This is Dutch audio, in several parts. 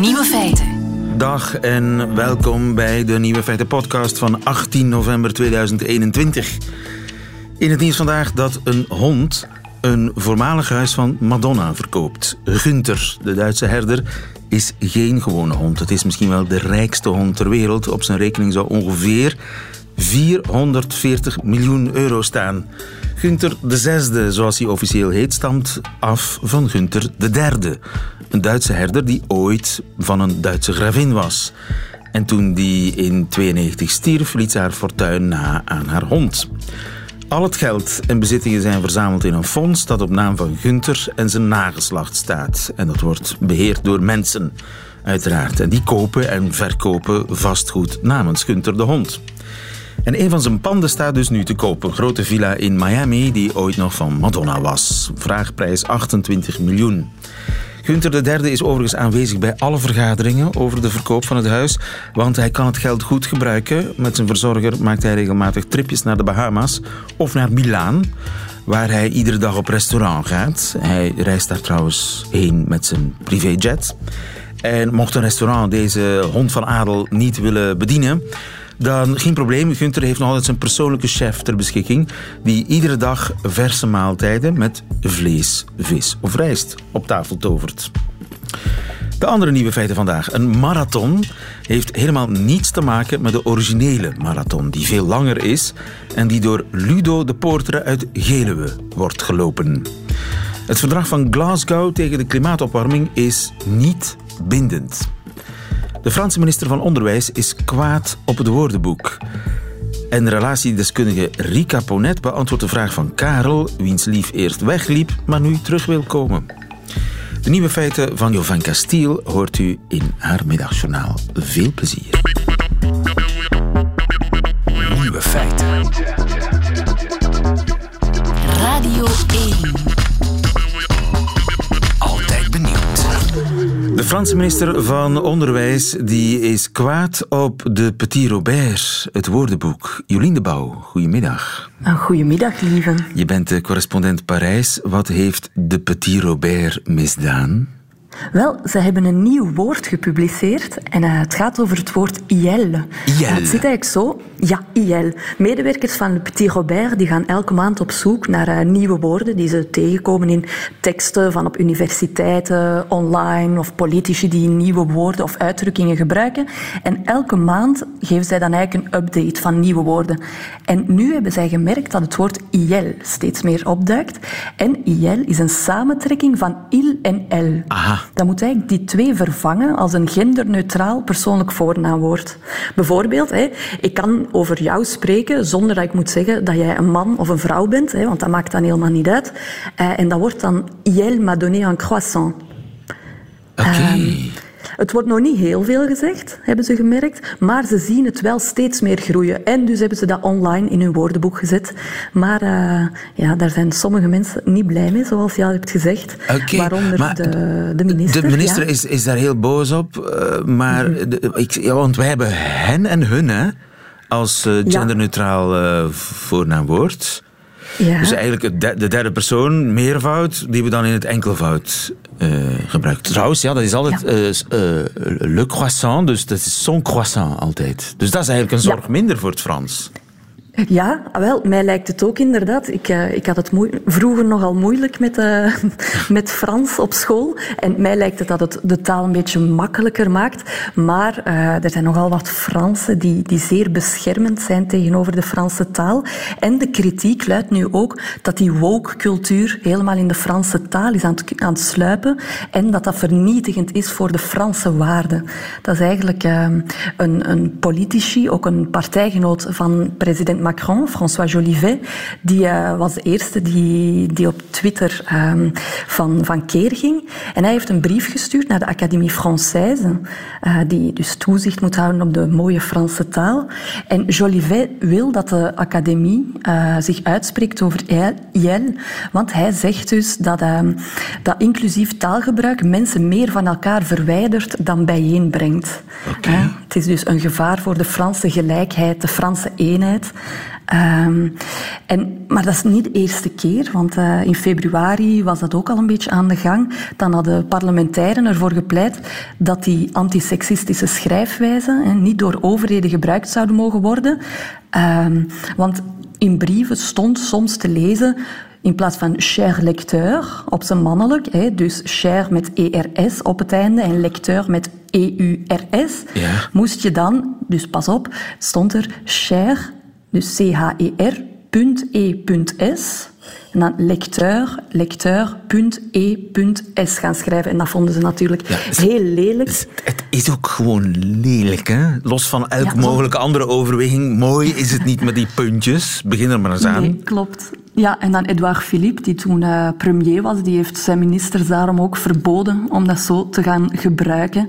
Nieuwe feiten. Dag en welkom bij de Nieuwe Feiten podcast van 18 november 2021. In het nieuws vandaag dat een hond een voormalig huis van Madonna verkoopt. Gunther, de Duitse herder, is geen gewone hond. Het is misschien wel de rijkste hond ter wereld. Op zijn rekening zou ongeveer 440 miljoen euro staan. Gunther de zoals hij officieel heet, stamt af van Gunther de derde. Een Duitse herder die ooit van een Duitse gravin was. En toen die in 92 stierf, liet ze haar fortuin na aan haar hond. Al het geld en bezittingen zijn verzameld in een fonds dat op naam van Gunther en zijn nageslacht staat. En dat wordt beheerd door mensen, uiteraard. En die kopen en verkopen vastgoed namens Gunther de hond. En een van zijn panden staat dus nu te koop. Een grote villa in Miami die ooit nog van Madonna was. Vraagprijs 28 miljoen. Gunther III is overigens aanwezig bij alle vergaderingen over de verkoop van het huis, want hij kan het geld goed gebruiken. Met zijn verzorger maakt hij regelmatig tripjes naar de Bahama's of naar Milaan, waar hij iedere dag op restaurant gaat. Hij reist daar trouwens heen met zijn privéjet. En mocht een restaurant deze hond van adel niet willen bedienen, dan geen probleem. Gunther heeft nog altijd zijn persoonlijke chef ter beschikking, die iedere dag verse maaltijden met vlees, vis of rijst op tafel tovert. De andere nieuwe feiten vandaag. Een marathon heeft helemaal niets te maken met de originele marathon, die veel langer is en die door Ludo de Poortere uit Geluwe wordt gelopen. Het verdrag van Glasgow tegen de klimaatopwarming is niet bindend. De Franse minister van Onderwijs is kwaad op het woordenboek. En relatiedeskundige Rika Ponet beantwoordt de vraag van Karel, wiens lief eerst wegliep, maar nu terug wil komen. De nieuwe feiten van Jovan Castiel hoort u in haar middagjournaal. Veel plezier. Nieuwe feiten. Radio 1. De Franse minister van Onderwijs die is kwaad op de Petit Robert, het woordenboek. Jolien de Bouw, goedemiddag. Goedemiddag, lieve. Je bent de correspondent Parijs. Wat heeft de Petit Robert misdaan? Wel, ze hebben een nieuw woord gepubliceerd en uh, het gaat over het woord IL. IL. Het zit eigenlijk zo. Ja, IL. Medewerkers van Le Petit Robert die gaan elke maand op zoek naar uh, nieuwe woorden die ze tegenkomen in teksten van op universiteiten, online of politici die nieuwe woorden of uitdrukkingen gebruiken. En elke maand geven zij dan eigenlijk een update van nieuwe woorden. En nu hebben zij gemerkt dat het woord IL steeds meer opduikt. En IL is een samentrekking van il en el. Aha. Dan moet eigenlijk die twee vervangen als een genderneutraal persoonlijk voornaamwoord. Bijvoorbeeld, ik kan over jou spreken zonder dat ik moet zeggen dat jij een man of een vrouw bent, want dat maakt dan helemaal niet uit. Eh, en dat wordt dan « m'a donné un croissant ». Oké. Ehm, het wordt nog niet heel veel gezegd, hebben ze gemerkt, maar ze zien het wel steeds meer groeien. En dus hebben ze dat online in hun woordenboek gezet. Maar uh, ja, daar zijn sommige mensen niet blij mee, zoals je al hebt gezegd. Okay, waaronder de, de, minister. De minister is, is daar heel boos op, uh, maar mm -hmm. ik, ja, want wij hebben hen en hun hè, als uh, genderneutraal voornaamwoord. Ja. Dus eigenlijk de derde persoon, meervoud, die we dan in het enkelvoud uh, gebruiken. Trouwens, ja, dat is altijd ja. uh, uh, le croissant, dus dat is son croissant altijd. Dus dat is eigenlijk een zorg minder voor het Frans. Ja, wel, mij lijkt het ook inderdaad. Ik, uh, ik had het vroeger nogal moeilijk met, uh, met Frans op school. En mij lijkt het dat het de taal een beetje makkelijker maakt. Maar uh, er zijn nogal wat Fransen die, die zeer beschermend zijn tegenover de Franse taal. En de kritiek luidt nu ook dat die woke-cultuur helemaal in de Franse taal is aan het, aan het sluipen. En dat dat vernietigend is voor de Franse waarden. Dat is eigenlijk een, een politici, ook een partijgenoot van president Macron, François Jolivet, die uh, was de eerste die, die op Twitter um, van, van keer ging. En hij heeft een brief gestuurd naar de Académie Française, uh, die dus toezicht moet houden op de mooie Franse taal. En Jolivet wil dat de Académie uh, zich uitspreekt over IL, want hij zegt dus dat, dat inclusief taalgebruik mensen meer van elkaar verwijdert dan bijeenbrengt. Okay. het is dus een gevaar voor de Franse gelijkheid, de Franse eenheid. Ehm, en, maar dat is niet de eerste keer, want uh, in februari was dat ook al een beetje aan de gang. Dan hadden parlementairen ervoor gepleit dat die antiseksistische schrijfwijzen niet door overheden gebruikt zouden mogen worden. Um, want in brieven stond soms te lezen in plaats van cher lecteur op zijn mannelijk, hè, dus cher met ERS op het einde en lecteur met EURS, Ja. moest je dan, dus pas op, stond er cher, dus C-H-E-R, punt E, punt S, en dan lecteur, lecteur, punt E, punt S gaan schrijven. En dat vonden ze natuurlijk Ja, heel lelijk. Het, het is ook gewoon lelijk, hè? Los van elke Ja, mogelijke andere overweging. Mooi is het niet met die puntjes. Begin er maar eens aan. Nee, klopt. Ja, en dan Edouard Philippe, die toen eh, premier was, die heeft zijn ministers daarom ook verboden om dat zo te gaan gebruiken.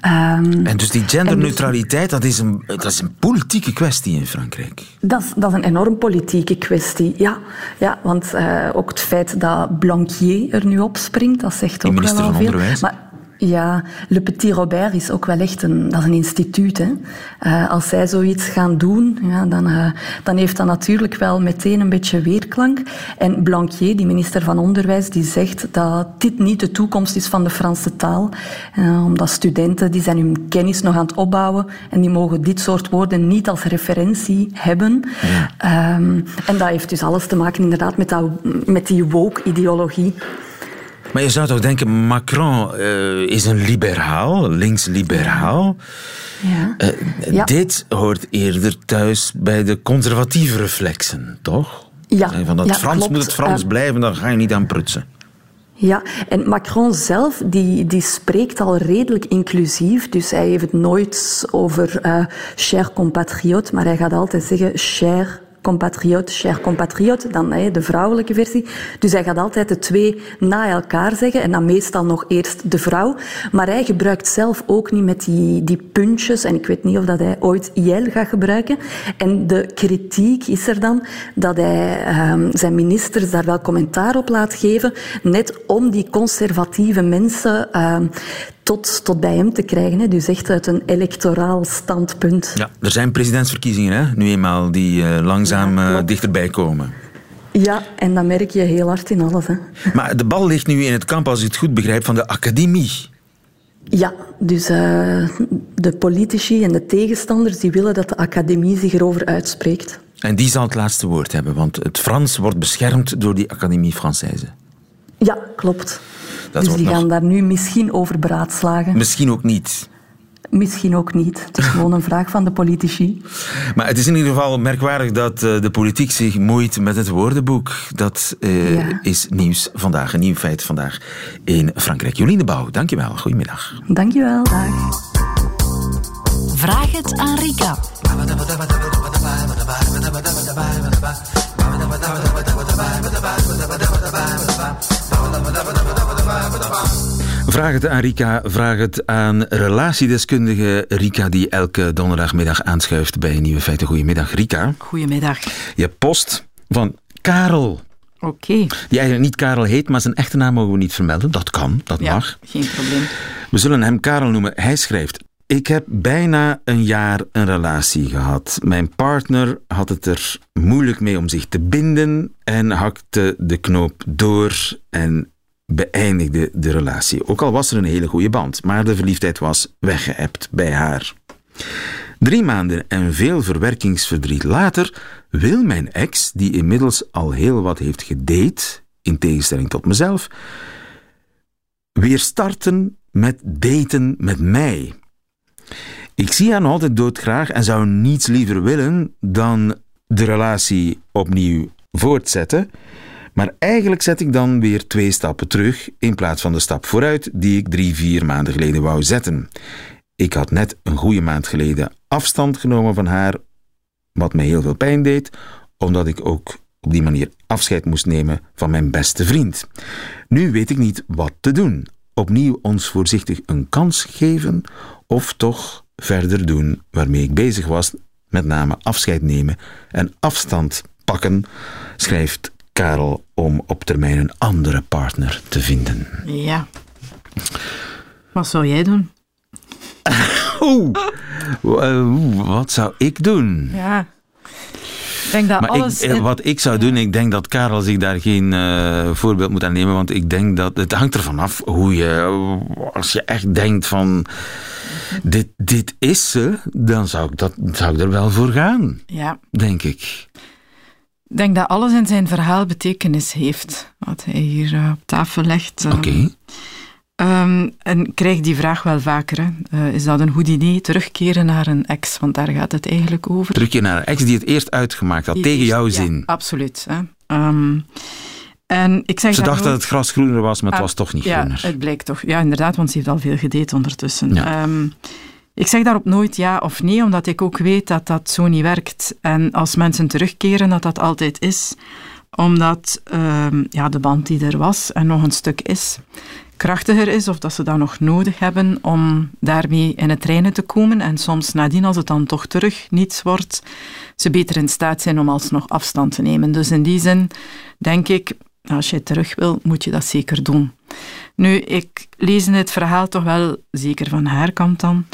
Ehm, En dus die genderneutraliteit, dat is, een, dat is een politieke kwestie in Frankrijk. dat, is, dat is een enorm politieke kwestie, ja. ja want eh, ook het feit dat Blanquier er nu op springt, dat zegt ook wel al van veel. Onderwijs. Maar ja, Le Petit Robert is ook wel echt een, dat is een instituut. Hè. Eh, als zij zoiets gaan doen, ja, dan, eh, dan heeft dat natuurlijk wel meteen een beetje weerklank. En Blanquier, die minister van Onderwijs, die zegt dat dit niet de toekomst is van de Franse taal. Eh, omdat studenten die zijn hun kennis nog aan het opbouwen en die mogen dit soort woorden niet als referentie hebben. Ehm, en dat heeft dus alles te maken inderdaad met, dat, met die woke-ideologie. Maar je zou toch denken, Macron eh, is een liberaal, links-liberaal. Ja. Eh, Ja. Dit hoort eerder thuis bij de conservatieve reflexen, toch? Ja, Van dat ja, Frans klopt. moet het Frans blijven, daar ga je niet aan prutsen. Ja, en Macron zelf die, die spreekt al redelijk inclusief. Dus hij heeft het nooit over eh cher compatriote, maar hij gaat altijd zeggen cher compatriote, cher compatriote, dan hè, de vrouwelijke versie. Dus hij gaat altijd de twee na elkaar zeggen en dan meestal nog eerst de vrouw. Maar hij gebruikt zelf ook niet met die, die puntjes en ik weet niet of dat hij ooit IL gaat gebruiken. En de kritiek is er dan dat hij ehm, zijn ministers daar wel commentaar op laat geven, net om die conservatieve mensen ehm, tot, tot bij hem te krijgen. Hè. Dus echt uit een electoraal standpunt. Ja, er zijn presidentsverkiezingen, hè? nu eenmaal, die eh, langzaam Ja, eh, dichterbij komen. Ja, en dat merk je heel hard in alles. Hè. Maar de bal ligt nu in het kamp, als ik het goed begrijp, van de academie. Ja, dus eh, de politici en de tegenstanders die willen dat de academie zich erover uitspreekt. En die zal het laatste woord hebben, want het Frans wordt beschermd door die Académie Française. Ja, klopt. Dat dus die nog- gaan daar nu misschien over beraadslagen. Misschien ook niet. Misschien ook niet. Het is gewoon een vraag van de politici. Maar het is in ieder geval merkwaardig dat eh, de politiek zich moeit met het woordenboek. Dat eh, Ja. is nieuws vandaag, een nieuw feit vandaag in Frankrijk. Jolien de Bouw, dankjewel. Goedemiddag. Dankjewel, dag. Vraag het aan Rika. Vraag het aan Rika, vraag het aan relatiedeskundige Rika, die elke donderdagmiddag aanschuift bij Nieuwe Feiten. Goedemiddag, Rika. Goedemiddag. Je post van Karel, Oké. die eigenlijk niet Karel heet, maar zijn echte naam mogen we niet vermelden. Dat kan, dat Ja, mag. geen probleem. We zullen hem Karel noemen. Hij schrijft: Ik heb bijna een jaar een relatie gehad. Mijn partner had het er moeilijk mee om zich te binden en hakte de knoop door en beëindigde de relatie. Ook al was er een hele goede band, maar de verliefdheid was weggeëpt bij haar. Drie maanden en veel verwerkingsverdriet later wil mijn ex, die inmiddels al heel wat heeft gedate, in tegenstelling tot mezelf, weer starten met daten met mij. Ik zie haar altijd doodgraag en zou niets liever willen dan de relatie opnieuw voortzetten. Maar eigenlijk zet ik dan weer twee stappen terug in plaats van de stap vooruit die ik drie, vier maanden geleden wou zetten. Ik had net een goede maand geleden afstand genomen van haar, wat mij heel veel pijn deed, omdat ik ook op die manier afscheid moest nemen van mijn beste vriend. Nu weet ik niet wat te doen. Opnieuw ons voorzichtig een kans geven of toch verder doen waarmee ik bezig was, met name afscheid nemen en afstand pakken, schrijft Karel om op termijn een andere partner te vinden. Ja. Wat zou jij doen? Oeh, eh, wat zou ik doen? Ja. denk dat maar alles ik, wat ik zou doen, ik denk dat Karel zich daar geen uh, voorbeeld moet aan nemen, want ik denk dat het hangt ervan af hoe je, als je echt denkt van dit, dit is ze, dan zou ik, dat, zou ik er wel voor gaan. Ja. Denk ik. Ik denk dat alles in zijn verhaal betekenis heeft, wat hij hier uh, op tafel legt. Oké. Okay. Um, en ik krijg die vraag wel vaker. Hè. Uh, is dat een goed idee, terugkeren naar een ex? Want daar gaat het eigenlijk over. Terugkeren naar een ex die het eerst uitgemaakt had, die tegen jouw zin. Ja, absoluut. Hè. Um, en ik zeg ze dacht dat het gras groener was, maar het ah, was toch niet ja, groener. het bleek toch. Ja, inderdaad, want ze heeft al veel gedate ondertussen. Ja. Um, ik zeg daarop nooit ja of nee, omdat ik ook weet dat dat zo niet werkt. En als mensen terugkeren, dat dat altijd is. Omdat um, ja, de band die er was en nog een stuk is, krachtiger is of dat ze dat nog nodig hebben om daarmee in het trainen te komen. En soms nadien, als het dan toch terug niets wordt, ze beter in staat zijn om alsnog afstand te nemen. Dus in die zin denk ik, als je terug wil, moet je dat zeker doen. Nu, ik lees in dit verhaal toch wel, zeker van haar kant dan,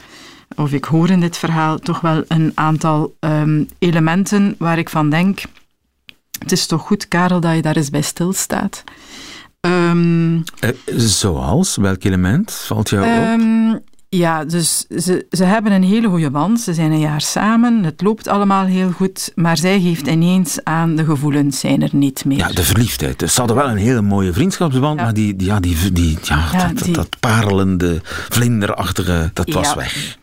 of ik hoor in dit verhaal toch wel een aantal um, elementen waar ik van denk, het is toch goed, Karel, dat je daar eens bij stilstaat. Um, uh, zoals? Welk element valt jou um, op? Ja, dus ze, ze hebben een hele goede band. Ze zijn een jaar samen. Het loopt allemaal heel goed. Maar zij geeft ineens aan, de gevoelens zijn er niet meer. Ja, de verliefdheid. Dus ze hadden wel een hele mooie vriendschapsband. Ja. Maar die, ja, die, die, ja, ja dat, die... dat, parelende, vlinderachtige, dat was weg.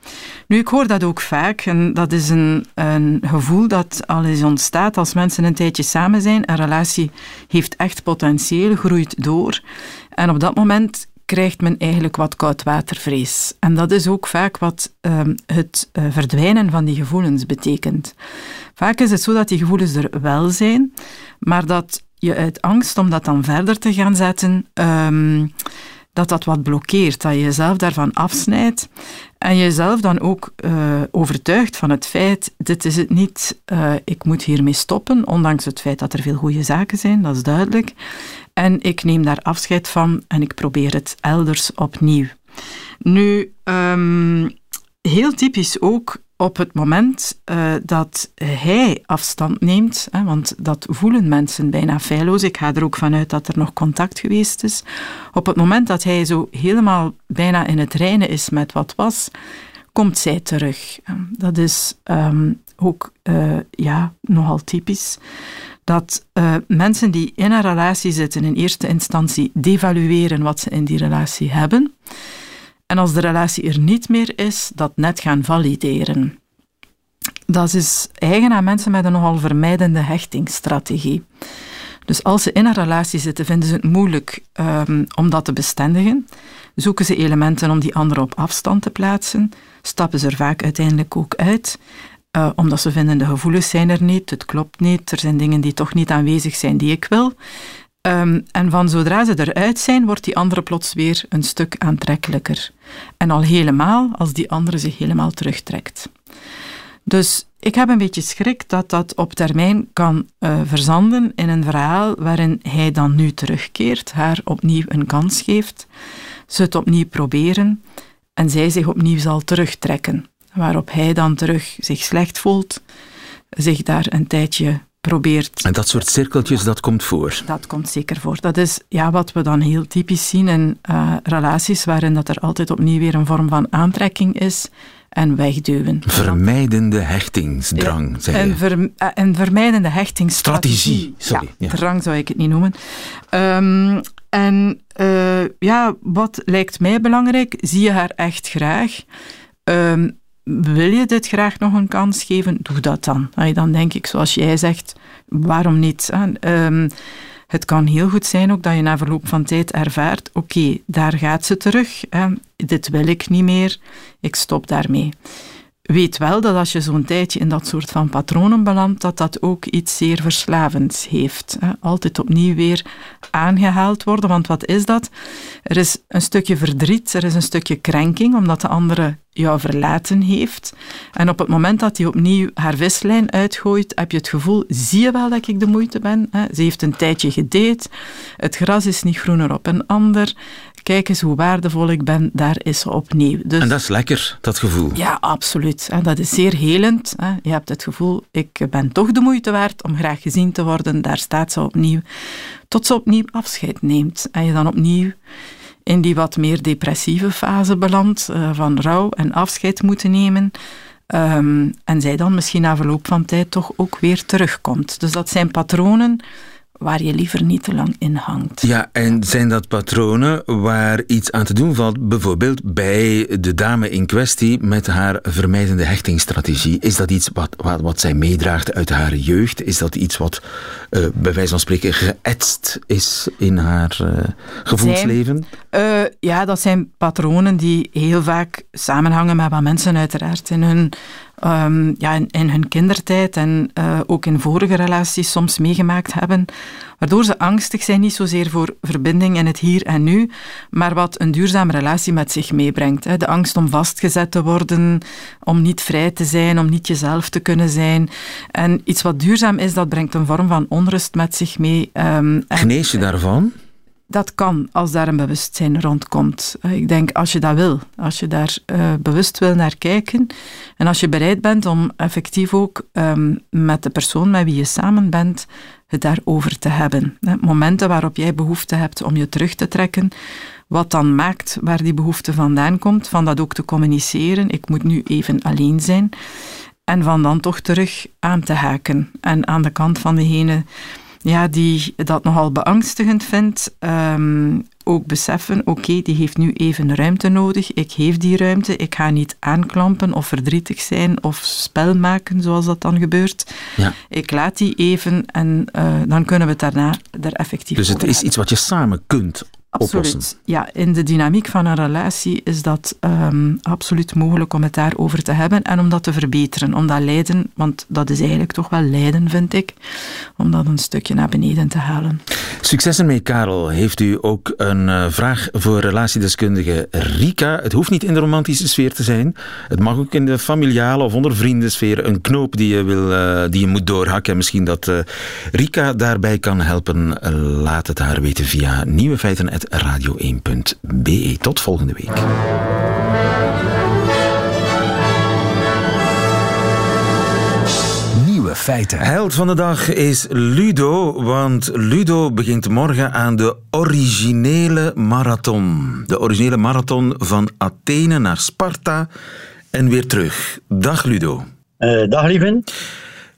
Nu, ik hoor dat ook vaak. En dat is een, een gevoel dat al eens ontstaat als mensen een tijdje samen zijn. Een relatie heeft echt potentieel, groeit door. En op dat moment krijgt men eigenlijk wat koudwatervrees. En dat is ook vaak wat um, het uh, verdwijnen van die gevoelens betekent. Vaak is het zo dat die gevoelens er wel zijn, maar dat je uit angst om dat dan verder te gaan zetten, um, dat dat wat blokkeert, dat je jezelf daarvan afsnijdt en jezelf dan ook uh, overtuigt van het feit, dit is het niet, uh, ik moet hiermee stoppen, ondanks het feit dat er veel goede zaken zijn, dat is duidelijk. En ik neem daar afscheid van en ik probeer het elders opnieuw. Nu, um, heel typisch ook op het moment uh, dat hij afstand neemt, hè, want dat voelen mensen bijna feilloos. Ik ga er ook vanuit dat er nog contact geweest is. Op het moment dat hij zo helemaal bijna in het reinen is met wat was, komt zij terug. Dat is um, ook uh, ja, nogal typisch. Dat uh, mensen die in een relatie zitten in eerste instantie devalueren wat ze in die relatie hebben. En als de relatie er niet meer is, dat net gaan valideren. Dat is eigen aan mensen met een nogal vermijdende hechtingsstrategie. Dus als ze in een relatie zitten, vinden ze het moeilijk um, om dat te bestendigen. Zoeken ze elementen om die andere op afstand te plaatsen. Stappen ze er vaak uiteindelijk ook uit. Uh, omdat ze vinden de gevoelens zijn er niet, het klopt niet, er zijn dingen die toch niet aanwezig zijn die ik wil. Um, en van zodra ze eruit zijn, wordt die andere plots weer een stuk aantrekkelijker. En al helemaal als die andere zich helemaal terugtrekt. Dus ik heb een beetje schrik dat dat op termijn kan uh, verzanden in een verhaal waarin hij dan nu terugkeert, haar opnieuw een kans geeft, ze het opnieuw proberen en zij zich opnieuw zal terugtrekken. Waarop hij dan terug zich slecht voelt, zich daar een tijdje probeert. En dat soort cirkeltjes, dat komt voor? Dat komt zeker voor. Dat is ja, wat we dan heel typisch zien in uh, relaties waarin dat er altijd opnieuw weer een vorm van aantrekking is en wegduwen. Vermijdende hechtingsdrang, ja, zeg een, ver, een vermijdende hechtingsstrategie. Sorry. Ja, ja, drang zou ik het niet noemen. Um, en uh, ja, wat lijkt mij belangrijk? Zie je haar echt graag? Um, wil je dit graag nog een kans geven? Doe dat dan. Dan denk ik, zoals jij zegt, waarom niet? Um, het kan heel goed zijn ook dat je na verloop van tijd ervaart, oké, daar gaat ze terug, dit wil ik niet meer, ik stop daarmee. Weet wel dat als je zo'n tijdje in dat soort van patronen belandt, dat dat ook iets zeer verslavends heeft. Altijd opnieuw weer aangehaald worden, want wat is dat? Er is een stukje verdriet, er is een stukje krenking, omdat de andere jou verlaten heeft. En op het moment dat hij opnieuw haar vislijn uitgooit, heb je het gevoel, zie je wel dat ik de moeite ben? Ze heeft een tijdje gedate, het gras is niet groener op een ander, kijk eens hoe waardevol ik ben, daar is ze opnieuw. Dus, en dat is lekker, dat gevoel. Ja, absoluut. En dat is zeer helend. Je hebt het gevoel, ik ben toch de moeite waard om graag gezien te worden. Daar staat ze opnieuw. Tot ze opnieuw afscheid neemt. En je dan opnieuw in die wat meer depressieve fase belandt, uh, van rouw en afscheid moeten nemen. Um, en zij dan misschien na verloop van tijd toch ook weer terugkomt. Dus dat zijn patronen waar je liever niet te lang in hangt. Ja, en zijn dat patronen waar iets aan te doen valt, bijvoorbeeld bij de dame in kwestie met haar vermijdende hechtingsstrategie? Is dat iets wat, wat, wat zij meedraagt uit haar jeugd? Is dat iets wat uh, bij wijze van spreken geëtst is in haar uh, gevoelsleven? Zijn, uh, ja, dat zijn patronen die heel vaak samenhangen met wat mensen uiteraard in hun um, ja, in, hun kindertijd en uh, ook in vorige relaties soms meegemaakt hebben, waardoor ze angstig zijn, niet zozeer voor verbinding in het hier en nu, maar wat een duurzame relatie met zich meebrengt. Hè. De angst om vastgezet te worden, om niet vrij te zijn, om niet jezelf te kunnen zijn. En iets wat duurzaam is, dat brengt een vorm van onrust met zich mee. Um, Genees je daarvan? Dat kan als daar een bewustzijn rondkomt. Eh, ik denk als je dat wil, als je daar uh, bewust wil naar kijken en als je bereid bent om effectief ook um, met de persoon met wie je samen bent het daarover te hebben. Momenten waarop jij behoefte hebt om je terug te trekken, wat dan maakt waar die behoefte vandaan komt, van dat ook te communiceren. Ik moet nu even alleen zijn. En van dan toch terug aan te haken en aan de kant van degene ja, die dat nogal beangstigend vindt, um, ook beseffen, oké, die heeft nu even ruimte nodig, ik geef die ruimte, ik ga niet aanklampen of verdrietig zijn of spel maken, zoals dat dan gebeurt. Ja. Ik laat die even en uh, dan kunnen we het daarna er effectief Dus het is iets wat je samen kunt Absoluut. Ja, in de dynamiek van een relatie is dat um, absoluut mogelijk om het daarover te hebben en om dat te verbeteren. Om dat lijden, want dat is eigenlijk toch wel lijden, vind ik, om dat een stukje naar beneden te halen. Succes ermee, Karel. Heeft u ook een uh, vraag voor relatiedeskundige Rika? Het hoeft niet in de romantische sfeer te zijn. Het mag ook in de familiale of onder vriendensfeer een knoop die je, wil, uh, die je moet doorhakken. Misschien dat uh, Rika daarbij kan helpen. laat het haar weten via Nieuwe Feiten radio1.be. Tot volgende week. Nieuwe feiten. Held van de dag is Ludo, want Ludo begint morgen aan de originele marathon. De originele marathon van Athene naar Sparta en weer terug. Dag Ludo. Uh, dag lieven.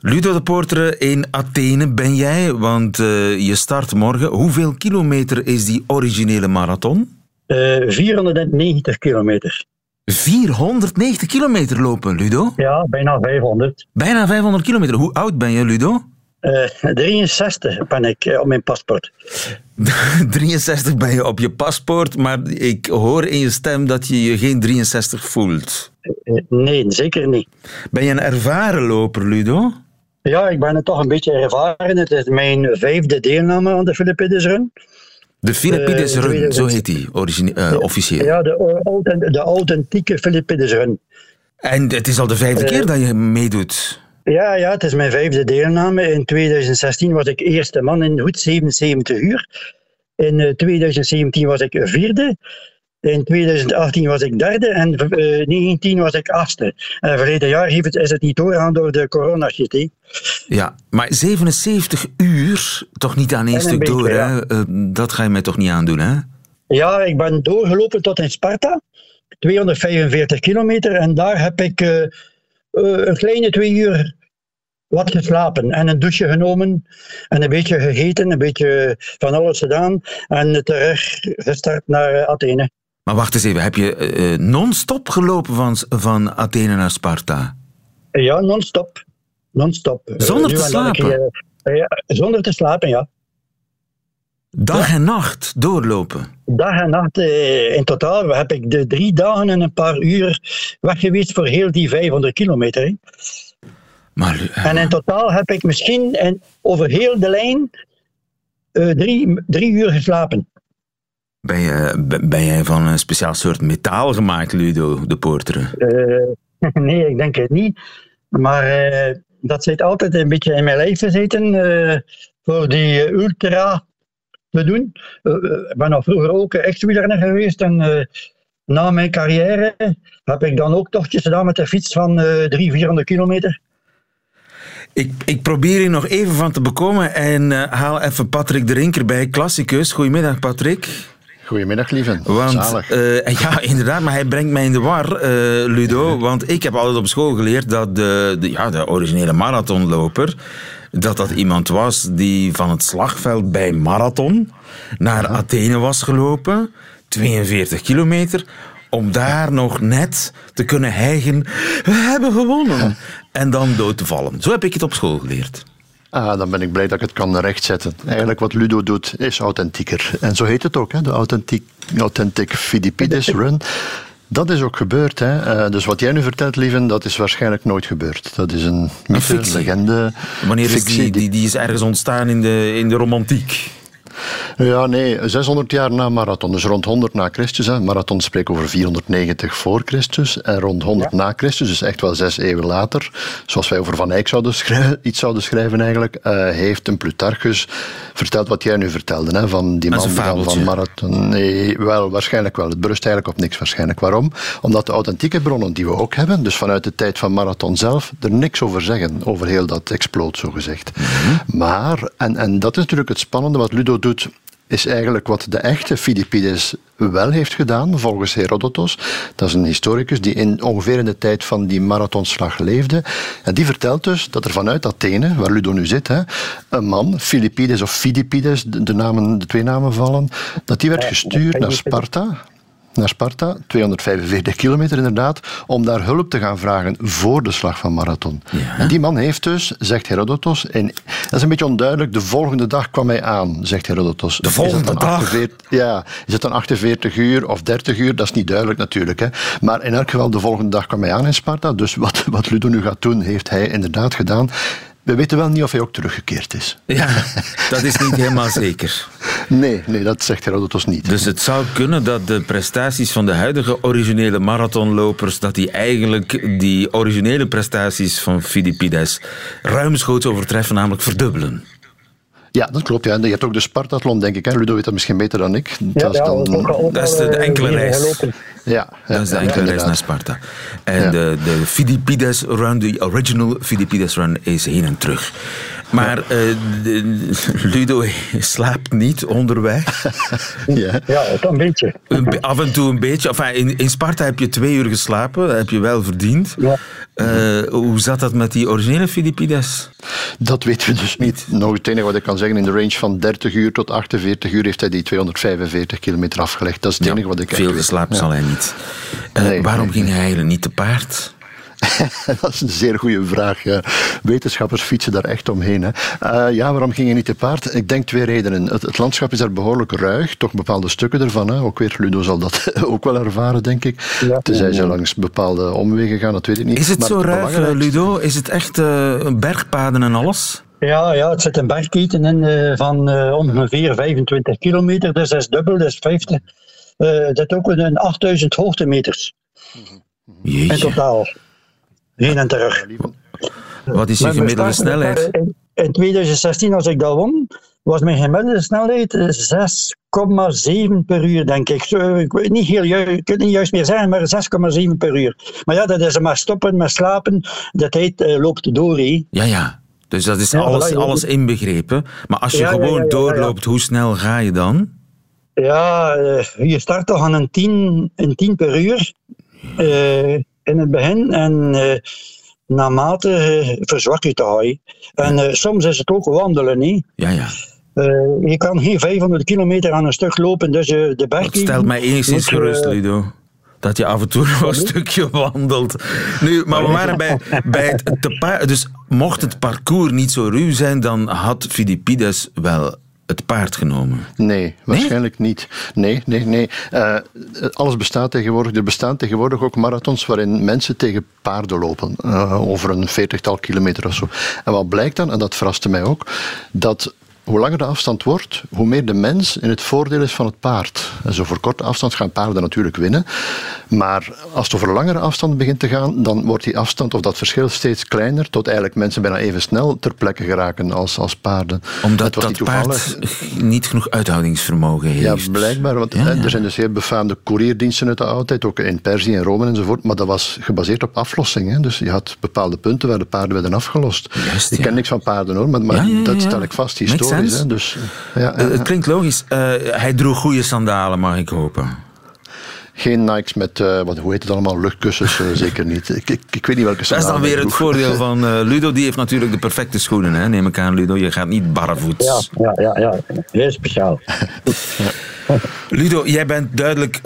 Ludo de Poortere, in Athene ben jij, want uh, je start morgen. Hoeveel kilometer is die originele marathon? Uh, eh, 490 kilometer. 490 kilometer lopen, Ludo? Ja, bijna 500. Bijna 500 kilometer. Hoe oud ben je, Ludo? Uh, eh, 63 ben ik op mijn paspoort. 63 ben je op je paspoort, maar ik hoor in je stem dat je je geen 63 voelt. nee, zeker niet. Ben je een ervaren loper, Ludo? Ja, ik ben het toch een beetje ervaren. Het is mijn vijfde deelname aan de Philippides Run. De Philippides uh, Run, zo heet die uh, officieel. Ja, de, de authentieke Philippides Run. En het is al de vijfde keer dat je meedoet. Ja, ja, het is mijn vijfde deelname. In 2016 was ik eerste man in goed 77 uur. In 2017 was ik vierde. In 2018 was ik derde en in 2019 was ik achtste. En verleden jaar heeft het, is het niet doorgaan door de coronashit. Ja, maar 77 uur, toch niet aan één stuk door, hè? Eh, dat ga je mij toch niet aandoen, hè? Ja, ik ben doorgelopen tot in Sparta. 245 kilometer. En daar heb ik uh, een kleine twee uur wat geslapen en een douche genomen en een beetje gegeten, een beetje van alles gedaan en terug gestart naar Athene. Maar wacht eens even, heb je uh, non-stop gelopen van, van Athene naar Sparta? Ja, non-stop. Non-stop. Zonder te slapen? ja, zonder te slapen, ja. Dag en nacht doorlopen? Dag en nacht. in totaal heb ik de drie dagen en een paar uur weg geweest voor heel die 500 kilometer. Maar, En in totaal heb ik misschien over heel de lijn drie, drie uur geslapen. Ben, je, ben jij van een speciaal soort metaal gemaakt, Ludo de Portere? Uh, nee, ik denk het niet. Maar uh, dat zit altijd een beetje in mijn lijf gezeten. Uh, voor die ultra te doen. Ik ben al vroeger ook echt wielrenner geweest en na mijn carrière heb ik dan ook tochtjes gedaan met de fiets van 300, 400 kilometer. Ik, ik probeer hier nog even van te bekomen en haal even Patrick de Rinker bij Classicus. Goedemiddag Patrick. Goedemiddag, lieve. Want, uh, ja, inderdaad, maar hij brengt mij in de war, uh, Ludo. Want ik heb altijd op school geleerd dat de, de, ja, de originele marathonloper... dat dat iemand was die van het slagveld bij Marathon naar Athene was gelopen. 42 kilometer om daar nog net te kunnen hijgen. We hebben gewonnen. En dan dood te vallen. Zo heb ik het op school geleerd. Ah, dan ben ik blij dat ik het kan rechtzetten. Eigenlijk wat Ludo doet is authentieker. En zo heet het ook, hè? de Authentic, Authentic Fidipides Run. Dat is ook gebeurd. Hè? Uh, dus wat jij nu vertelt, Lieven, dat is waarschijnlijk nooit gebeurd. Dat is een, mythe, een legende. Wanneer is die, die, die is ergens ontstaan in de, in de romantiek? Ja, nee, 600 jaar na Marathon, dus rond 100 na Christus. Hè. Marathon spreekt over 490 voor Christus en rond 100 na Christus, dus echt wel zes eeuwen later, zoals wij over Van Eyck zouden schrijven, iets zouden schrijven eigenlijk, uh, heeft een Plutarchus verteld wat jij nu vertelde, hè, van die man van, Marathon. Nee, wel, waarschijnlijk wel. Het berust eigenlijk op niks waarschijnlijk. Waarom? Omdat de authentieke bronnen die we ook hebben, dus vanuit de tijd van Marathon zelf, er niks over zeggen, over heel dat exploot, zo gezegd. Mhm. Maar, en, en dat is natuurlijk het spannende wat Ludo doet is eigenlijk wat de echte Philippides wel heeft gedaan, volgens Herodotos. Dat is een historicus die in, ongeveer in de tijd van die marathonslag leefde. En die vertelt dus dat er vanuit Athene, waar Ludo nu zit, hè, een man, Philippides of Phidippides, de, namen, de twee namen vallen, dat die werd gestuurd naar Sparta naar Sparta, 245 kilometer inderdaad, om daar hulp te gaan vragen voor de slag van Marathon. En die man heeft dus, zegt Herodotos, en dat is een beetje onduidelijk, de volgende dag kwam hij aan, zegt Herodotos. De volgende dag? 48, ja, is het dan 48 uur of 30 uur? Dat is niet duidelijk natuurlijk. Hè. Maar in elk geval, de volgende dag kwam hij aan in Sparta. Dus wat, wat Ludo nu gaat doen, heeft hij inderdaad gedaan. We weten wel niet of hij ook teruggekeerd is. Ja, dat is niet helemaal zeker. Nee, nee, dat zegt Herodotus niet. Dus het zou kunnen dat de prestaties van de huidige originele marathonlopers, dat die eigenlijk die originele prestaties van Philippides ruimschoots overtreffen, namelijk verdubbelen. Ja, dat klopt. Ja. En je hebt ook de Spartathlon, denk ik. Hè? Ludo weet dat misschien beter dan ik. dat, is dan... dat is de, enkele reis. Ja, dat is de enkele reis naar Sparta. En de, de Philippides Run, de original Philippides Run, is heen en terug. Maar uh, Ludo slaapt niet onderweg. ja, ja een beetje. Af en toe een beetje. Enfin, in, in Sparta heb je twee uur geslapen. Dat heb je wel verdiend. Ja. Uh, hoe zat dat met die originele Philippides? Dat weten we dus niet. Nog het enige wat ik kan zeggen, in de range van 30 uur tot 48 uur heeft hij die 245 kilometer afgelegd. Dat is het enige wat ik Veel geslapen zal hij niet. Uh, waarom ging hij eigenlijk niet te paard? dat is een zeer goede vraag. Wetenschappers fietsen daar echt omheen. Hè. Uh, ja, waarom ging je niet te paard? Ik denk twee redenen. Het, het, landschap is daar behoorlijk ruig, toch bepaalde stukken ervan. Hè. Ook weer, Ludo zal dat ook wel ervaren, denk ik. Ja, Tenzij ze langs bepaalde omwegen gaan, dat weet ik niet. Is het zo ruig, eh, Ludo? Is het echt uh, bergpaden en alles? Ja, ja, het zit een bergketen in uh, van uh, ongeveer 25 kilometer, dus dat is dubbel, dat is 50. Uh, dat is ook een 8000 hoogtemeters. Jeetje. In totaal heen en terug. Wat is je gemiddelde snelheid? In 2016, als ik dat won, was mijn gemiddelde snelheid 6,7 per uur, denk ik. Ik weet niet heel juist, ik kan het niet juist meer zeggen, maar 6,7 per uur. Maar ja, dat is maar stoppen, maar slapen. De tijd uh, loopt door. He. Ja, ja. Dus dat is alles, alles inbegrepen. Maar als je gewoon doorloopt, hoe snel ga je dan? Ja, uh, je start toch aan een 10, een 10 per uur. Uh, in het begin. En uh, naarmate uh, verzwak je het haai. En uh, soms is het ook wandelen, niet? Ja, ja. je kan geen 500 kilometer aan een stuk lopen, dus de berg... Dat stelt mij enigszins gerust, Ludo dat je af en toe nog een stukje wandelt. Nu, maar we waren bij, bij het te Dus mocht het parcours niet zo ruw zijn, dan had Philippides wel het paard genomen? Nee, waarschijnlijk niet. Nee, nee, nee. Uh, alles bestaat tegenwoordig. Er bestaan tegenwoordig ook marathons waarin mensen tegen paarden lopen. Uh, over een veertigtal kilometer of zo. En wat blijkt dan, en dat verraste mij ook, dat hoe langer de afstand wordt, hoe meer de mens in het voordeel is van het paard. En zo voor korte afstand gaan paarden natuurlijk winnen. Maar als het over langere afstand begint te gaan, dan wordt die afstand of dat verschil steeds kleiner, tot eigenlijk mensen bijna even snel ter plekke geraken als, als paarden. Omdat dat niet paard niet genoeg uithoudingsvermogen heeft. Ja, blijkbaar. Want er zijn dus heel befaamde courierdiensten uit de oudheid, ook in Perzië en Rome enzovoort. Maar dat was gebaseerd op aflossing. Hè. Dus je had bepaalde punten waar de paarden werden afgelost. ik ken niks van paarden hoor, maar, maar dat stel ik vast historisch. Hè. Dus, ja, uh, het klinkt logisch. Uh, hij droeg goede sandalen, mag ik hopen. Geen Nikes met, uh, wat, hoe heet het allemaal, luchtkussens, uh, zeker niet. Ik, ik, ik, weet niet welke Dat is dan weer het voordeel van uh, Ludo. Die heeft natuurlijk de perfecte schoenen, hè? neem ik aan, Ludo. Je gaat niet barrevoets. Ja, ja, ja, ja. heel speciaal. Ludo, jij bent duidelijk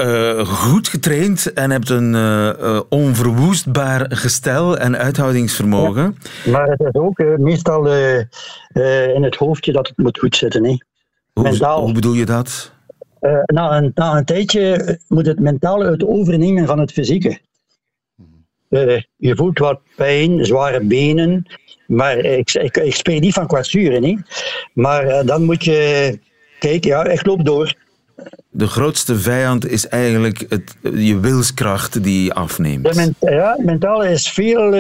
goed getraind en hebt een onverwoestbaar gestel en uithoudingsvermogen. Ja, maar het is ook meestal in het hoofdje dat het moet goed zitten. Hè? Hoe, hoe bedoel je dat? Uh, na, een, na een tijdje moet het mentale het overnemen van het fysieke. Uh, je voelt wat pijn, zware benen, maar ik, ik, ik spreek niet van kwetsuren. Hè. Maar uh, dan moet je kijken, ja, ik loop door. De grootste vijand is eigenlijk het, je wilskracht die afneemt. De ment ja, het mentale is veel,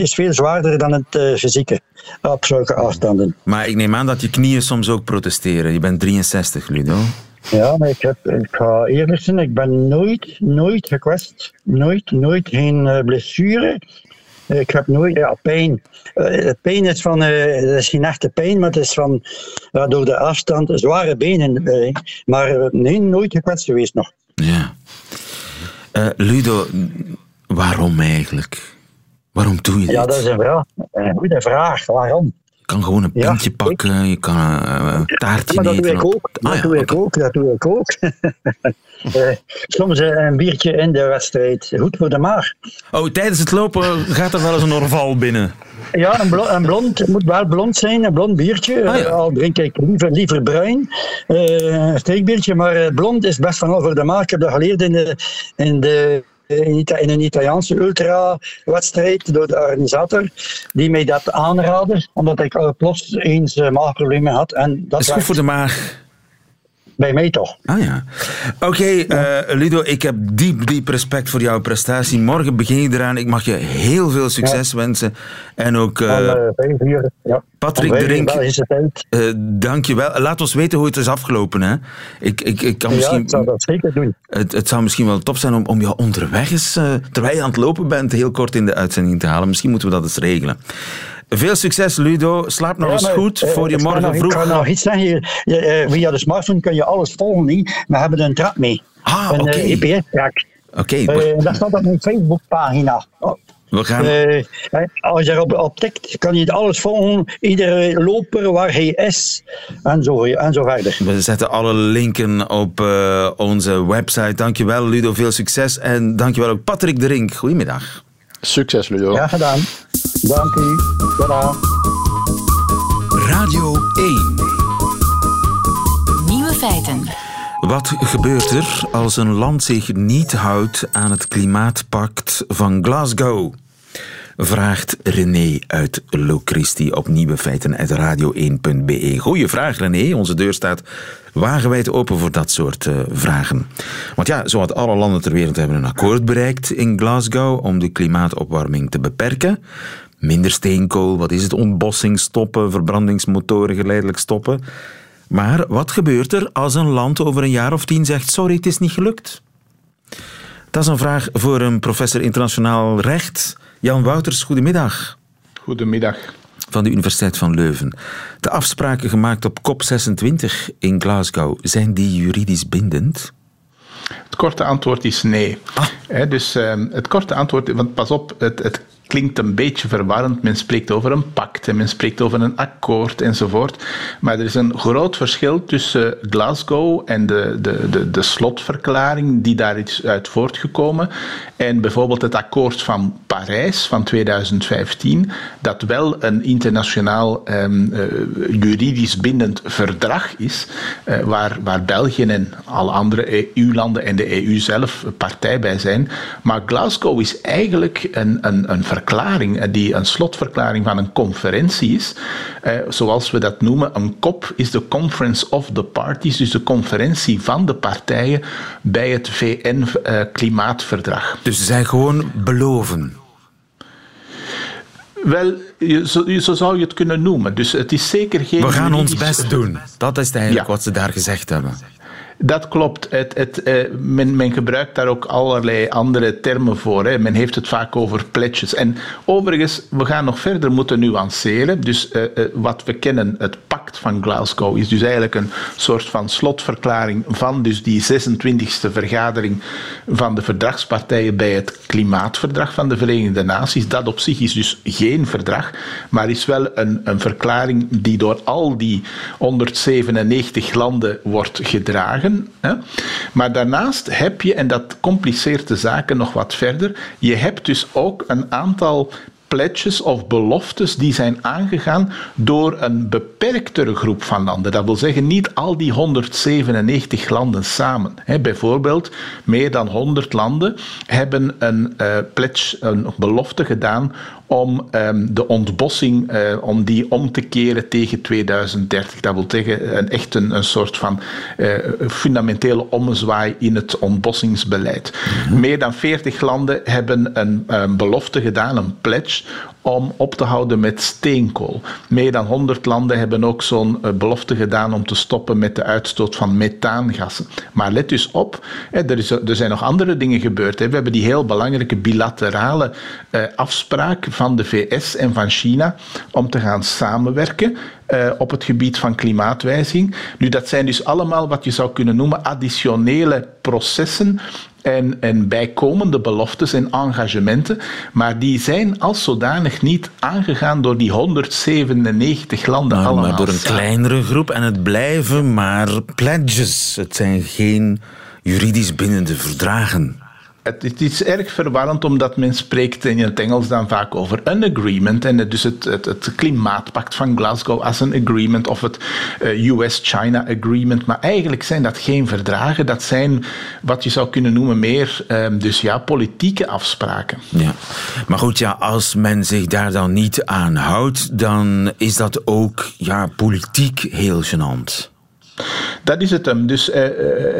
is veel zwaarder dan het fysieke op zulke afstanden. Maar ik neem aan dat je knieën soms ook protesteren. Je bent 63, Ludo. Ja, maar ik, heb, ik ga eerlijk zijn, ik ben nooit, nooit gekwetst. Nooit, nooit geen uh, blessure. Ik heb nooit ja, pijn. Uh, pijn is van, uh, het is geen echte pijn, maar het is van uh, door de afstand, zware benen. maar nee, nooit gekwetst geweest nog. Ja. Ludo, waarom eigenlijk? Waarom doe je dit? Ja, dat is een vraag. Een goede vraag. Waarom? Kan gewoon een pintje pakken, je kan een taartje ja, dat Doe ik ook. Dat, doe ik ook. dat doe ik ook. uh, soms een biertje in de wedstrijd. Goed voor de maag. Oh, tijdens het lopen gaat er wel eens een orval binnen. Ja, een, blond, een blond het moet wel blond zijn, een blond biertje. Ah, ja. Al drink ik liever, liever bruin, uh, een steekbiertje. Maar blond is best van over de maag. Ik heb dat geleerd in de, in de in een Italiaanse ultra-wedstrijd door de organisator, die mij dat aanraadde, omdat ik plots eens uh, maagproblemen had. En dat is goed voor de maag. Bij mij toch. Ah ja. Oké, okay, uh, Ludo, ik heb diep, diep respect voor jouw prestatie. Morgen begin je eraan. Ik mag je heel veel succes ja. wensen. En ook... Uh, uur, ja. Patrick de Rink, dank je wel. Laat ons weten hoe het is afgelopen. Hè. Ik, ik, ik kan misschien, ja, ik zou dat zeker doen. Het, het zou misschien wel top zijn om, om jou onderweg eens, terwijl je aan het lopen bent, heel kort in de uitzending te halen. Misschien moeten we dat eens regelen. Veel succes, Ludo. Slaap nog ja, eens goed uh, voor je morgen nog, vroeg. Ik kan nog iets zeggen. Je, je, uh, via de smartphone kun je alles volgen. Niet? We hebben een trap mee. Ah, een okay. uh, EPS-track. Oké. Okay. Uh, dat staat op mijn Facebookpagina. Oh. We gaan... Uh, als je erop op tikt, kan je alles volgen. Iedere loper waar hij is. En zo, en zo verder. We zetten alle linken op uh, onze website. Dankjewel, Ludo. Veel succes. En dankjewel ook Patrick de Rink. Goedemiddag. Succes, Ludo. Ja, gedaan. Dank u. Tada. Radio 1. Nieuwe feiten. Wat gebeurt er als een land zich niet houdt aan het klimaatpact van Glasgow? Vraagt René uit Locristi op nieuwe feiten uit radio1.be. Goeie vraag, René. Onze deur staat wagenwijd open voor dat soort uh, vragen. Want ja, zowat alle landen ter wereld hebben een akkoord bereikt in Glasgow om de klimaatopwarming te beperken. Minder steenkool, wat is het? Ontbossing stoppen, verbrandingsmotoren geleidelijk stoppen. Maar wat gebeurt er als een land over een jaar of tien zegt: sorry, het is niet gelukt? Dat is een vraag voor een professor internationaal recht. Jan Wouters, goedemiddag. Goedemiddag. Van de Universiteit van Leuven. De afspraken gemaakt op COP26 in Glasgow, zijn die juridisch bindend? Het korte antwoord is nee. Ah. He, dus uh, het korte antwoord, want pas op, het, het klinkt een beetje verwarrend. Men spreekt over een pact en men spreekt over een akkoord enzovoort. Maar er is een groot verschil tussen Glasgow en de, de, de, de slotverklaring die daar is uit voortgekomen. En bijvoorbeeld het akkoord van Parijs van 2015, dat wel een internationaal um, uh, juridisch bindend verdrag is, uh, waar, waar België en alle andere EU-landen en de EU zelf partij bij zijn. Maar Glasgow is eigenlijk een, een, een verklaring, die een slotverklaring van een conferentie is, zoals we dat noemen, een COP is de Conference of the Parties, dus de conferentie van de partijen bij het VN-klimaatverdrag. dus ze zijn gewoon beloven. Wel, zo, zou je het kunnen noemen. Dus het is zeker geen. We gaan ons best doen. Dat is eigenlijk wat ze daar gezegd hebben. Dat klopt. Het, het, eh, men, men, gebruikt daar ook allerlei andere termen voor. Hè. Men heeft het vaak over pledges. En overigens, we gaan nog verder moeten nuanceren. Dus eh, eh, wat we kennen, het pact van Glasgow, is dus eigenlijk een soort van slotverklaring van dus die 26e vergadering van de verdragspartijen bij het Klimaatverdrag van de Verenigde Naties. Dat op zich is dus geen verdrag, maar is wel een, een verklaring die door al die 197 landen wordt gedragen. Hè? Maar daarnaast heb je, en dat compliceert de zaken nog wat verder, je hebt dus ook een aantal pledges of beloftes die zijn aangegaan door een beperktere groep van landen. Dat wil zeggen niet al die 197 landen samen. bijvoorbeeld, meer dan 100 landen hebben een uh, pledge, een belofte gedaan om um, de ontbossing uh, om die om te keren tegen 2030. Dat wil zeggen een, echt een, een soort van uh, fundamentele ommezwaai in het ontbossingsbeleid. Mhm. Meer dan 40 landen hebben een, een belofte gedaan, een pledge, om op te houden met steenkool. Meer dan 100 landen hebben ook zo'n uh, belofte gedaan om te stoppen met de uitstoot van methaangassen. Maar let dus op, er, zijn nog andere dingen gebeurd. We hebben die heel belangrijke bilaterale afspraak van de VS en van China om te gaan samenwerken uh, op het gebied van klimaatwijziging. Nu, dat zijn dus allemaal wat je zou kunnen noemen additionele processen en, en bijkomende beloftes en engagementen, maar die zijn als zodanig niet aangegaan door die 197 landen maar, allemaal. Maar door een kleinere groep en het blijven maar pledges. Het zijn geen juridisch bindende verdragen. Het, is erg verwarrend omdat men spreekt in het Engels dan vaak over een agreement. En dus het, het, klimaatpact van Glasgow als een agreement of het uh, US-China agreement. Maar eigenlijk zijn dat geen verdragen. Dat zijn wat je zou kunnen noemen meer um, dus ja, politieke afspraken. Ja. Maar goed, ja, als men zich daar dan niet aan houdt, dan is dat ook ja, politiek heel gênant. Dat is het hem. Dus uh,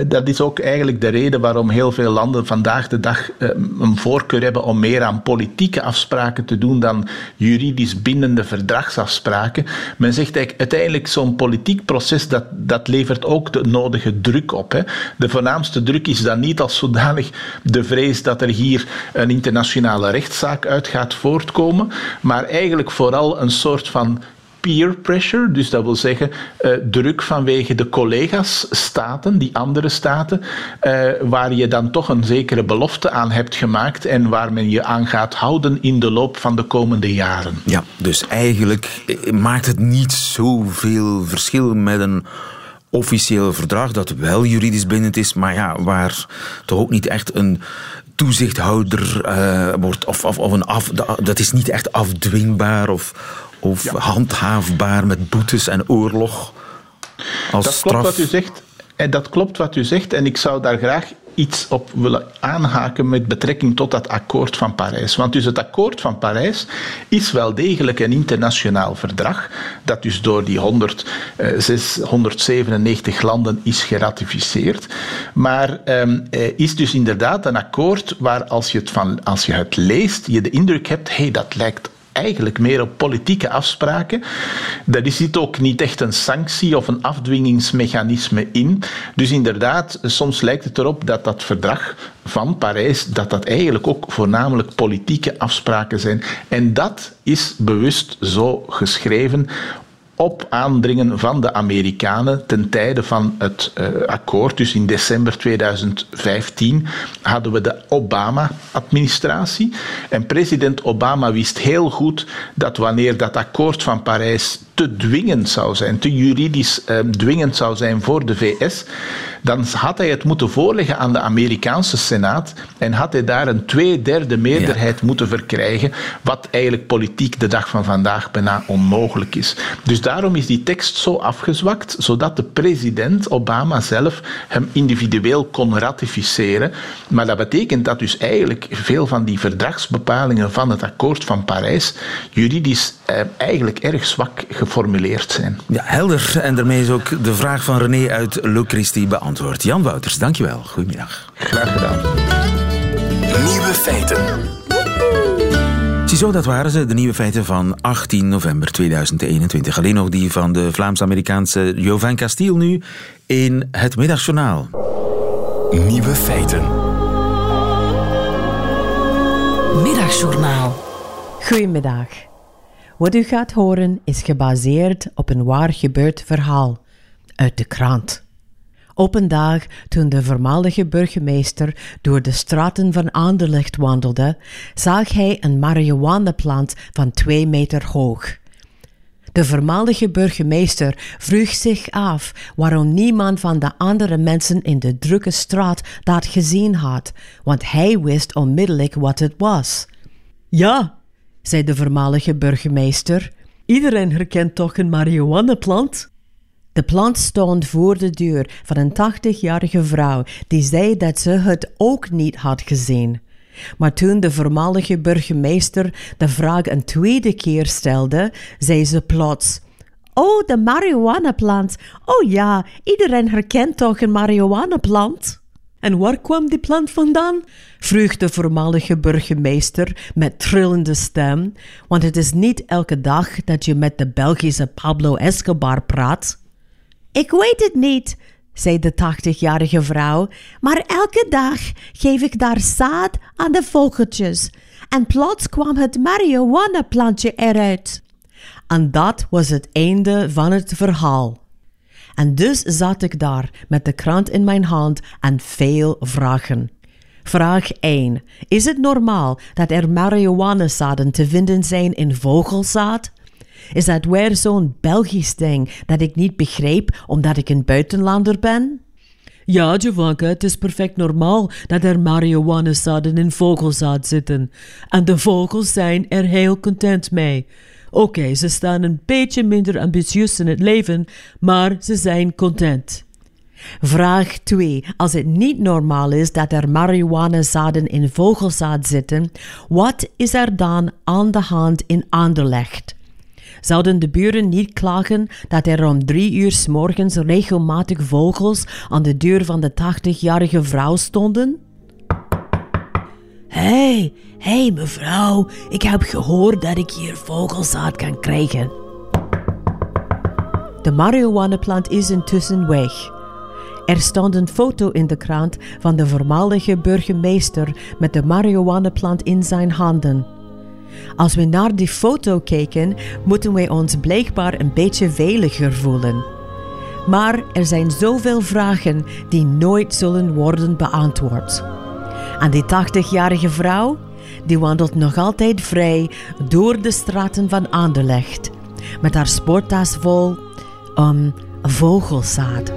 dat is ook eigenlijk de reden waarom heel veel landen vandaag de dag uh, een voorkeur hebben om meer aan politieke afspraken te doen dan juridisch bindende verdragsafspraken. Men zegt eigenlijk uiteindelijk zo'n politiek proces dat, dat levert ook de nodige druk op. Hè. De voornaamste druk is dan niet als zodanig de vrees dat er hier een internationale rechtszaak uit gaat voortkomen, maar eigenlijk vooral een soort van peer pressure, dus dat wil zeggen uh, druk vanwege de collega's-staten, die andere staten, uh, waar je dan toch een zekere belofte aan hebt gemaakt en waar men je aan gaat houden in de loop van de komende jaren. Ja, dus eigenlijk eh, maakt het niet zoveel verschil met een officieel verdrag dat wel juridisch bindend is, maar ja, waar toch ook niet echt een toezichthouder wordt of, of, of een af, dat is niet echt afdwingbaar of, of handhaafbaar met boetes en oorlog als dat straf? Klopt wat u zegt. En dat klopt wat u zegt. En ik zou daar graag iets op willen aanhaken met betrekking tot dat akkoord van Parijs. Want dus het akkoord van Parijs is wel degelijk een internationaal verdrag, dat dus door die 100, eh, 197 landen is geratificeerd. Maar eh, is dus inderdaad een akkoord waar als je het, van, als je het leest, je de indruk hebt, hé, hey, dat lijkt eigenlijk meer op politieke afspraken. Daar zit ook niet echt een sanctie of een afdwingingsmechanisme in. Dus inderdaad, soms lijkt het erop dat dat verdrag van Parijs, dat dat eigenlijk ook voornamelijk politieke afspraken zijn. En dat is bewust zo geschreven op aandringen van de Amerikanen ten tijde van het uh, akkoord. Dus in december 2015 hadden we de Obama-administratie. En president Obama wist heel goed dat wanneer dat akkoord van Parijs te dwingend zou zijn, te juridisch ehm, dwingend zou zijn voor de VS, dan had hij het moeten voorleggen aan de Amerikaanse Senaat en had hij daar een tweederde meerderheid moeten verkrijgen, wat eigenlijk politiek de dag van vandaag bijna onmogelijk is. Dus daarom is die tekst zo afgezwakt, zodat de president Obama zelf hem individueel kon ratificeren. Maar dat betekent dat dus eigenlijk veel van die verdragsbepalingen van het akkoord van Parijs juridisch eh, eigenlijk erg zwak geformuleerd zijn. Ja, helder. En daarmee is ook de vraag van René uit Le Christie beantwoord. Jan Wouters, dankjewel. Goedemiddag. Graag gedaan. Nieuwe feiten. Ziezo, dat waren ze, de nieuwe feiten van 18 november 2021. Alleen nog die van de Vlaams-Amerikaanse Jovan Castiel nu in het Middagjournaal. Nieuwe feiten. Middagjournaal. Goedemiddag. Wat u gaat horen is gebaseerd op een waar gebeurd verhaal uit de krant. Op een dag toen de voormalige burgemeester door de straten van Anderlecht wandelde, zag hij een marihuanaplant van twee meter hoog. De voormalige burgemeester vroeg zich af waarom niemand van de andere mensen in de drukke straat dat gezien had, want hij wist onmiddellijk wat het was. Ja, zei de voormalige burgemeester, iedereen herkent toch een marihuanaplant? De plant stond voor de deur van een 80-jarige vrouw die zei dat ze het ook niet had gezien. Maar toen de voormalige burgemeester de vraag een tweede keer stelde, zei ze plots: Oh, de marihuanaplant. Oh ja, iedereen herkent toch een marihuanaplant? En waar kwam die plant vandaan? vroeg de voormalige burgemeester met trillende stem, want het is niet elke dag dat je met de Belgische Pablo Escobar praat. Ik weet het niet, zei de tachtigjarige vrouw, maar elke dag geef ik daar zaad aan de vogeltjes. En plots kwam het marihuana-plantje eruit. En dat was het einde van het verhaal. En dus zat ik daar met de krant in mijn hand en veel vragen. Vraag 1. Is het normaal dat er marihuanazaden te vinden zijn in vogelzaad? Is dat weer zo'n Belgisch ding dat ik niet begreep omdat ik een buitenlander ben? Ja, Jovanka, het is perfect normaal dat er marihuanazaden in vogelzaad zitten. En de vogels zijn er heel content mee. Oké, ze staan een beetje minder ambitieus in het leven, maar ze zijn content. Vraag 2. Als het niet normaal is dat er marihuanazaden in vogelzaad zitten, wat is er dan aan de hand in Anderlecht? Zouden de buren niet klagen dat er om drie uur s morgens regelmatig vogels aan de deur van de 80-jarige vrouw stonden? Hé, hey, hé hey mevrouw, ik heb gehoord dat ik hier vogelzaad kan krijgen. De marihuanaplant is intussen weg. Er stond een foto in de krant van de voormalige burgemeester met de marihuanaplant in zijn handen. Als we naar die foto kijken, moeten wij ons blijkbaar een beetje veiliger voelen. Maar er zijn zoveel vragen die nooit zullen worden beantwoord. En die 80-jarige vrouw, die wandelt nog altijd vrij door de straten van Anderlecht, met haar sporttas vol um, vogelzaad.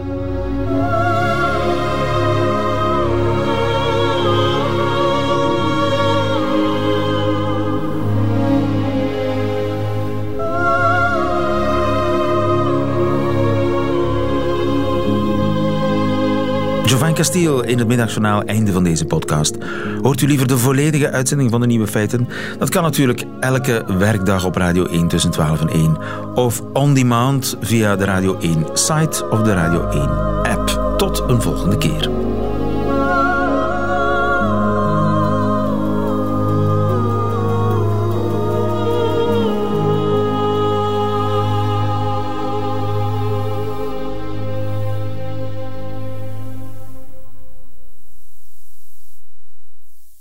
Giovanni Castiel in het middagjournaal, einde van deze podcast. Hoort u liever de volledige uitzending van de Nieuwe Feiten? Dat kan natuurlijk elke werkdag op Radio 1 tussen 12 en 1. Of on demand via de Radio 1 site of de Radio 1 app. Tot een volgende keer.